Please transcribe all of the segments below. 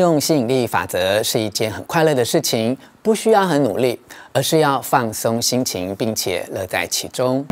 用吸引力法则是一件很快乐的事情，不需要很努力，而是要放松心情，并且乐在其中。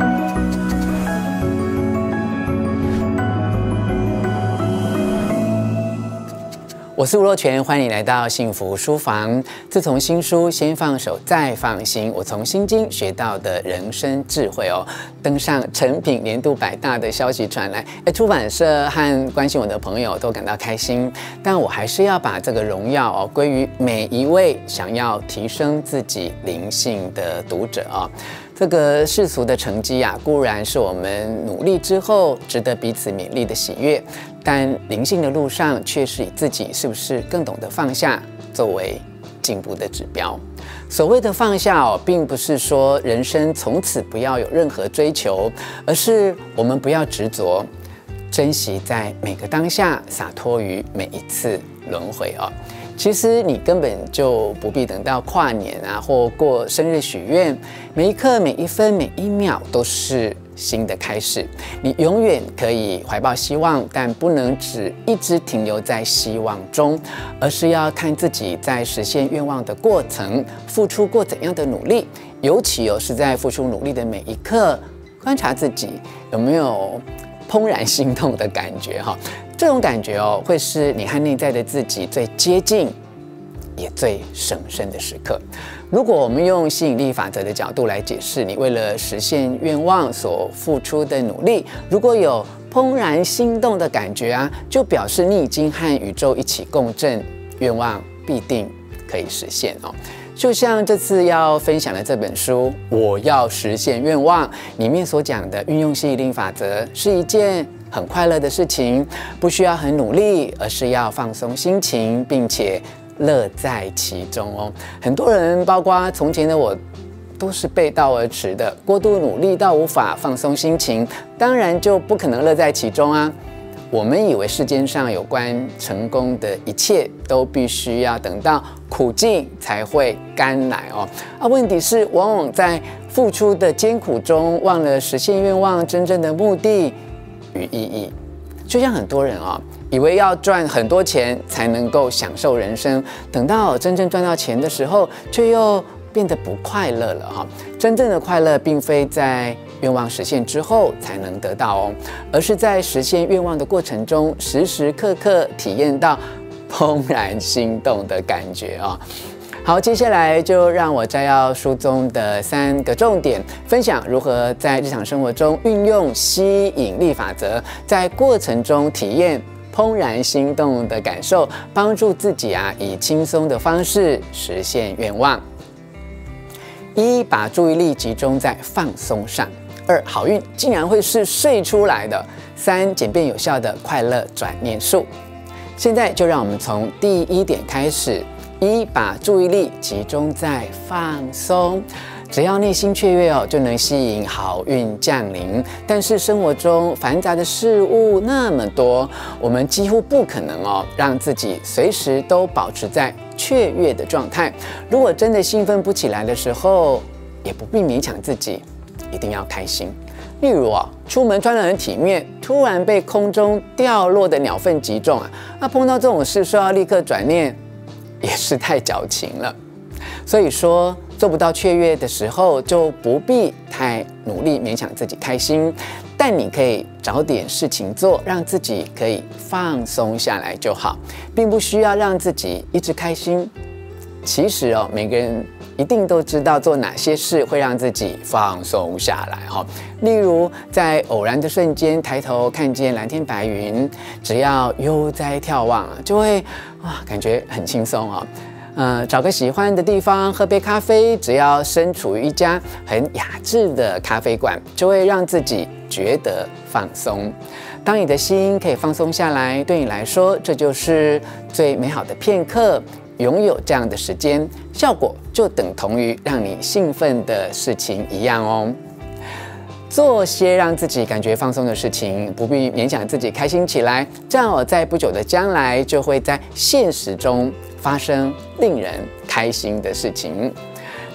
我是吴若权，欢迎来到幸福书房。自从新书《先放手再放心》，我从心经学到的人生智慧哦，登上诚品年度百大的消息传来，哎，出版社和关心我的朋友都感到开心。但我还是要把这个荣耀哦归于每一位想要提升自己灵性的读者啊、哦。这个世俗的成绩啊，固然是我们努力之后值得彼此勉励的喜悦，但灵性的路上却是以自己是不是更懂得放下作为进步的指标。所谓的放下哦，并不是说人生从此不要有任何追求，而是我们不要执着，珍惜在每个当下，洒脱于每一次轮回哦。其实你根本就不必等到跨年啊，或过生日许愿，每一刻、每一分、每一秒都是新的开始。你永远可以怀抱希望，但不能只一直停留在希望中，而是要看自己在实现愿望的过程付出过怎样的努力。尤其有是在付出努力的每一刻，观察自己有没有怦然心动的感觉哈。这种感觉哦，会是你和内在的自己最接近，也最神圣的时刻。如果我们用吸引力法则的角度来解释，你为了实现愿望所付出的努力，如果有怦然心动的感觉啊，就表示你已经和宇宙一起共振，愿望必定可以实现哦。就像这次要分享的这本书《我要实现愿望》里面所讲的，运用吸引力法则是一件。很快乐的事情，不需要很努力，而是要放松心情，并且乐在其中哦。很多人，包括从前的我，都是背道而驰的，过度努力到无法放松心情，当然就不可能乐在其中啊。我们以为世间上有关成功的一切，都必须要等到苦尽才会甘来哦。啊，问题是，往往在付出的艰苦中，忘了实现愿望真正的目的。与意义，就像很多人啊、以为要赚很多钱才能够享受人生，等到真正赚到钱的时候，却又变得不快乐了哈。真正的快乐，并非在愿望实现之后才能得到哦，而是在实现愿望的过程中，时时刻刻体验到怦然心动的感觉啊。好，接下来就让我摘要书中的三个重点，分享如何在日常生活中运用吸引力法则，在过程中体验怦然心动的感受，帮助自己啊以轻松的方式实现愿望。一，把注意力集中在放松上；二，好运竟然会是睡出来的；三，简便有效的快乐转念术。现在就让我们从第一点开始。一，把注意力集中在放松，只要内心雀跃哦，就能吸引好运降临。但是生活中繁杂的事物那么多，我们几乎不可能哦，让自己随时都保持在雀跃的状态。如果真的兴奋不起来的时候，也不必勉强自己，一定要开心。例如啊，出门穿得很体面，突然被空中掉落的鸟粪击中啊，那碰到这种事，说要立刻转念。也是太矫情了，所以说做不到雀跃的时候，就不必太努力勉强自己开心，但你可以找点事情做，让自己可以放松下来就好，并不需要让自己一直开心。其实哦，每个人一定都知道做哪些事会让自己放松下来哈。例如，在偶然的瞬间抬头看见蓝天白云，只要悠哉眺望，就会哇，感觉很轻松啊。嗯，找个喜欢的地方喝杯咖啡，只要身处于一家很雅致的咖啡馆，就会让自己觉得放松。当你的心可以放松下来，对你来说，这就是最美好的片刻。拥有这样的时间，效果就等同于让你兴奋的事情一样哦。做些让自己感觉放松的事情，不必勉强自己开心起来，这样我在不久的将来就会在现实中发生令人开心的事情。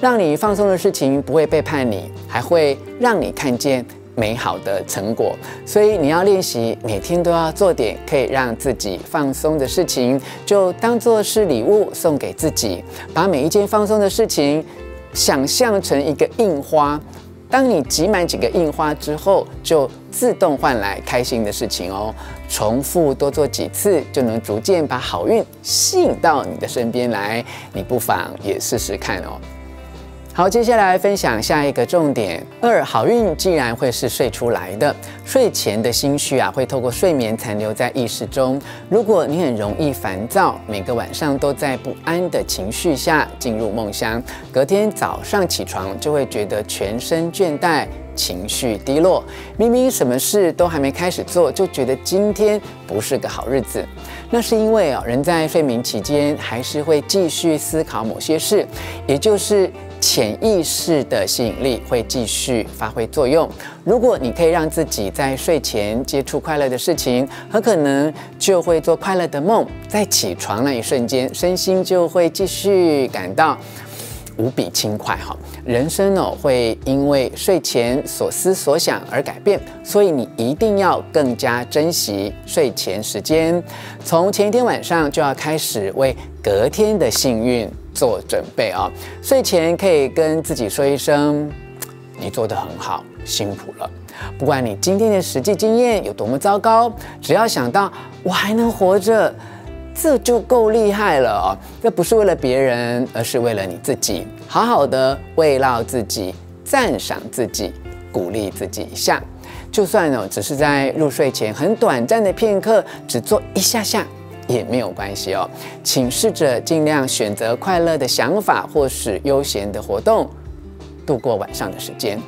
让你放松的事情不会背叛你，还会让你看见美好的成果。所以你要练习每天都要做点可以让自己放松的事情，就当做是礼物送给自己。把每一件放松的事情想象成一个印花，当你集满几个印花之后，就自动换来开心的事情哦。重复多做几次，就能逐渐把好运吸引到你的身边来。你不妨也试试看哦。好，接下来分享下一个重点。二，好运既然会是睡出来的，睡前的心绪啊，会透过睡眠残留在意识中。如果你很容易烦躁，每个晚上都在不安的情绪下进入梦乡，隔天早上起床就会觉得全身倦怠，情绪低落。明明什么事都还没开始做，就觉得今天不是个好日子。那是因为啊，人在睡眠期间还是会继续思考某些事，也就是。潜意识的吸引力会继续发挥作用。如果你可以让自己在睡前接触快乐的事情，很可能就会做快乐的梦。在起床那一瞬间，身心就会继续感到无比轻快。哈，人生哦会因为睡前所思所想而改变，所以你一定要更加珍惜睡前时间。从前一天晚上就要开始为隔天的幸运做准备啊！睡前可以跟自己说一声：“你做得很好，辛苦了。”不管你今天的实际经验有多么糟糕，只要想到我还能活着，这就够厉害了哦！这不是为了别人，而是为了你自己。好好的慰劳自己，赞赏自己，鼓励自己一下。就算呢，只是在入睡前很短暂的片刻，只做一下下。也没有关系哦，请试着尽量选择快乐的想法，或是悠闲的活动，度过晚上的时间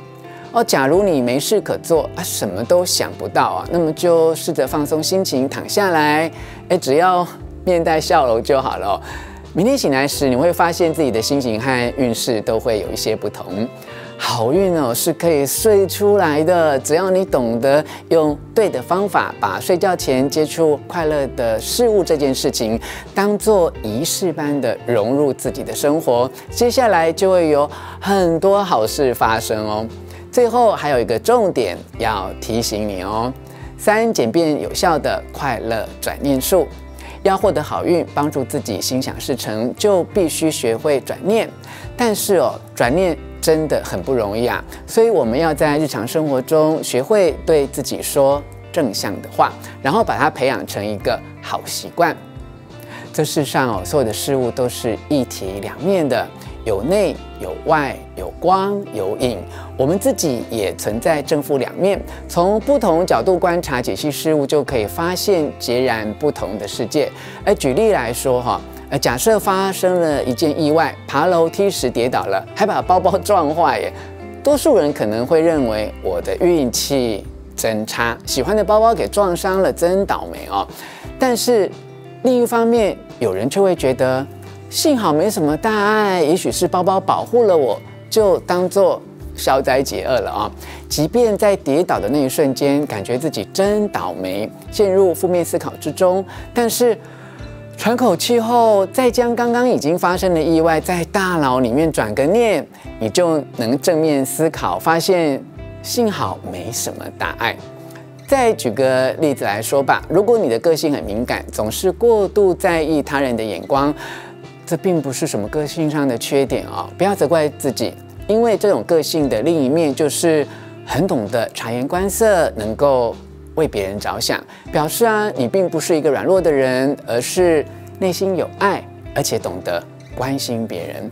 哦。假如你没事可做啊，什么都想不到啊，那么就试着放松心情，躺下来，哎，只要面带笑容就好了。明天醒来时，你会发现自己的心情和运势都会有一些不同。好运哦，是可以睡出来的。只要你懂得用对的方法，把睡觉前接触快乐的事物这件事情，当做仪式般的融入自己的生活，接下来就会有很多好事发生哦。最后还有一个重点要提醒你哦：三简便有效的快乐转念术。要获得好运，帮助自己心想事成，就必须学会转念。但是哦，转念。真的很不容易啊，所以我们要在日常生活中学会对自己说正向的话，然后把它培养成一个好习惯。这世上哦，所有的事物都是一体两面的，有内有外，有光有影。我们自己也存在正负两面，从不同角度观察解析事物，就可以发现截然不同的世界。而举例来说哈。假设发生了一件意外，爬楼梯时跌倒了，还把包包撞坏耶。多数人可能会认为我的运气真差，喜欢的包包给撞伤了，真倒霉哦。但是另一方面，有人却会觉得，幸好没什么大碍，也许是包包保护了我，就当做消灾解厄了啊。即便在跌倒的那一瞬间，感觉自己真倒霉，陷入负面思考之中，但是。喘口气后，再将刚刚已经发生的意外在大脑里面转个念，你就能正面思考，发现幸好没什么大碍。再举个例子来说吧，如果你的个性很敏感，总是过度在意他人的眼光，这并不是什么个性上的缺点哦，不要责怪自己，因为这种个性的另一面就是很懂得察言观色，能够。为别人着想，表示啊，你并不是一个软弱的人，而是内心有爱，而且懂得关心别人。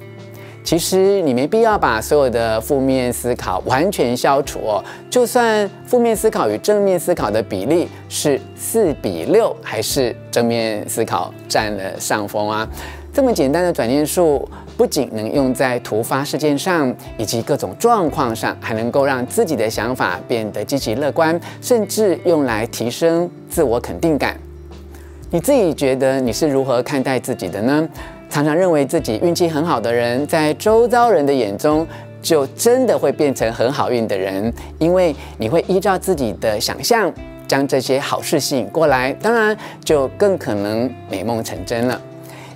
其实你没必要把所有的负面思考完全消除哦。就算负面思考与正面思考的比例是四比六，还是正面思考占了上风啊？这么简单的转念术，不仅能用在突发事件上，以及各种状况上，还能够让自己的想法变得积极乐观，甚至用来提升自我肯定感。你自己觉得你是如何看待自己的呢？常常认为自己运气很好的人，在周遭人的眼中，就真的会变成很好运的人，因为你会依照自己的想象，将这些好事吸引过来，当然就更可能美梦成真了。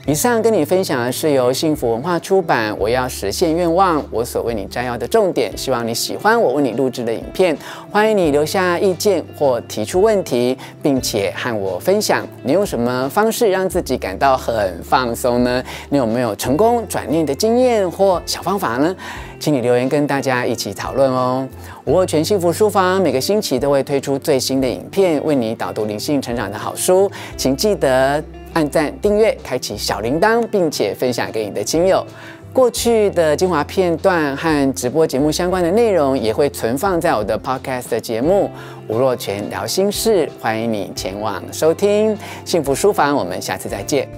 以上跟你分享的是由幸福文化出版《我要实现愿望》，我所为你摘要的重点。希望你喜欢我为你录制的影片，欢迎你留下意见或提出问题，并且和我分享你用什么方式让自己感到很放松呢？你有没有成功转念的经验或小方法呢？请你留言跟大家一起讨论哦。吴若权幸福书房每个星期都会推出最新的影片，为你导读灵性成长的好书，请记得。按赞、订阅、开启小铃铛，并且分享给你的亲友。过去的精华片段和直播节目相关的内容也会存放在我的 Podcast 节目《吴若权聊心事》，欢迎你前往收听。幸福书房，我们下次再见。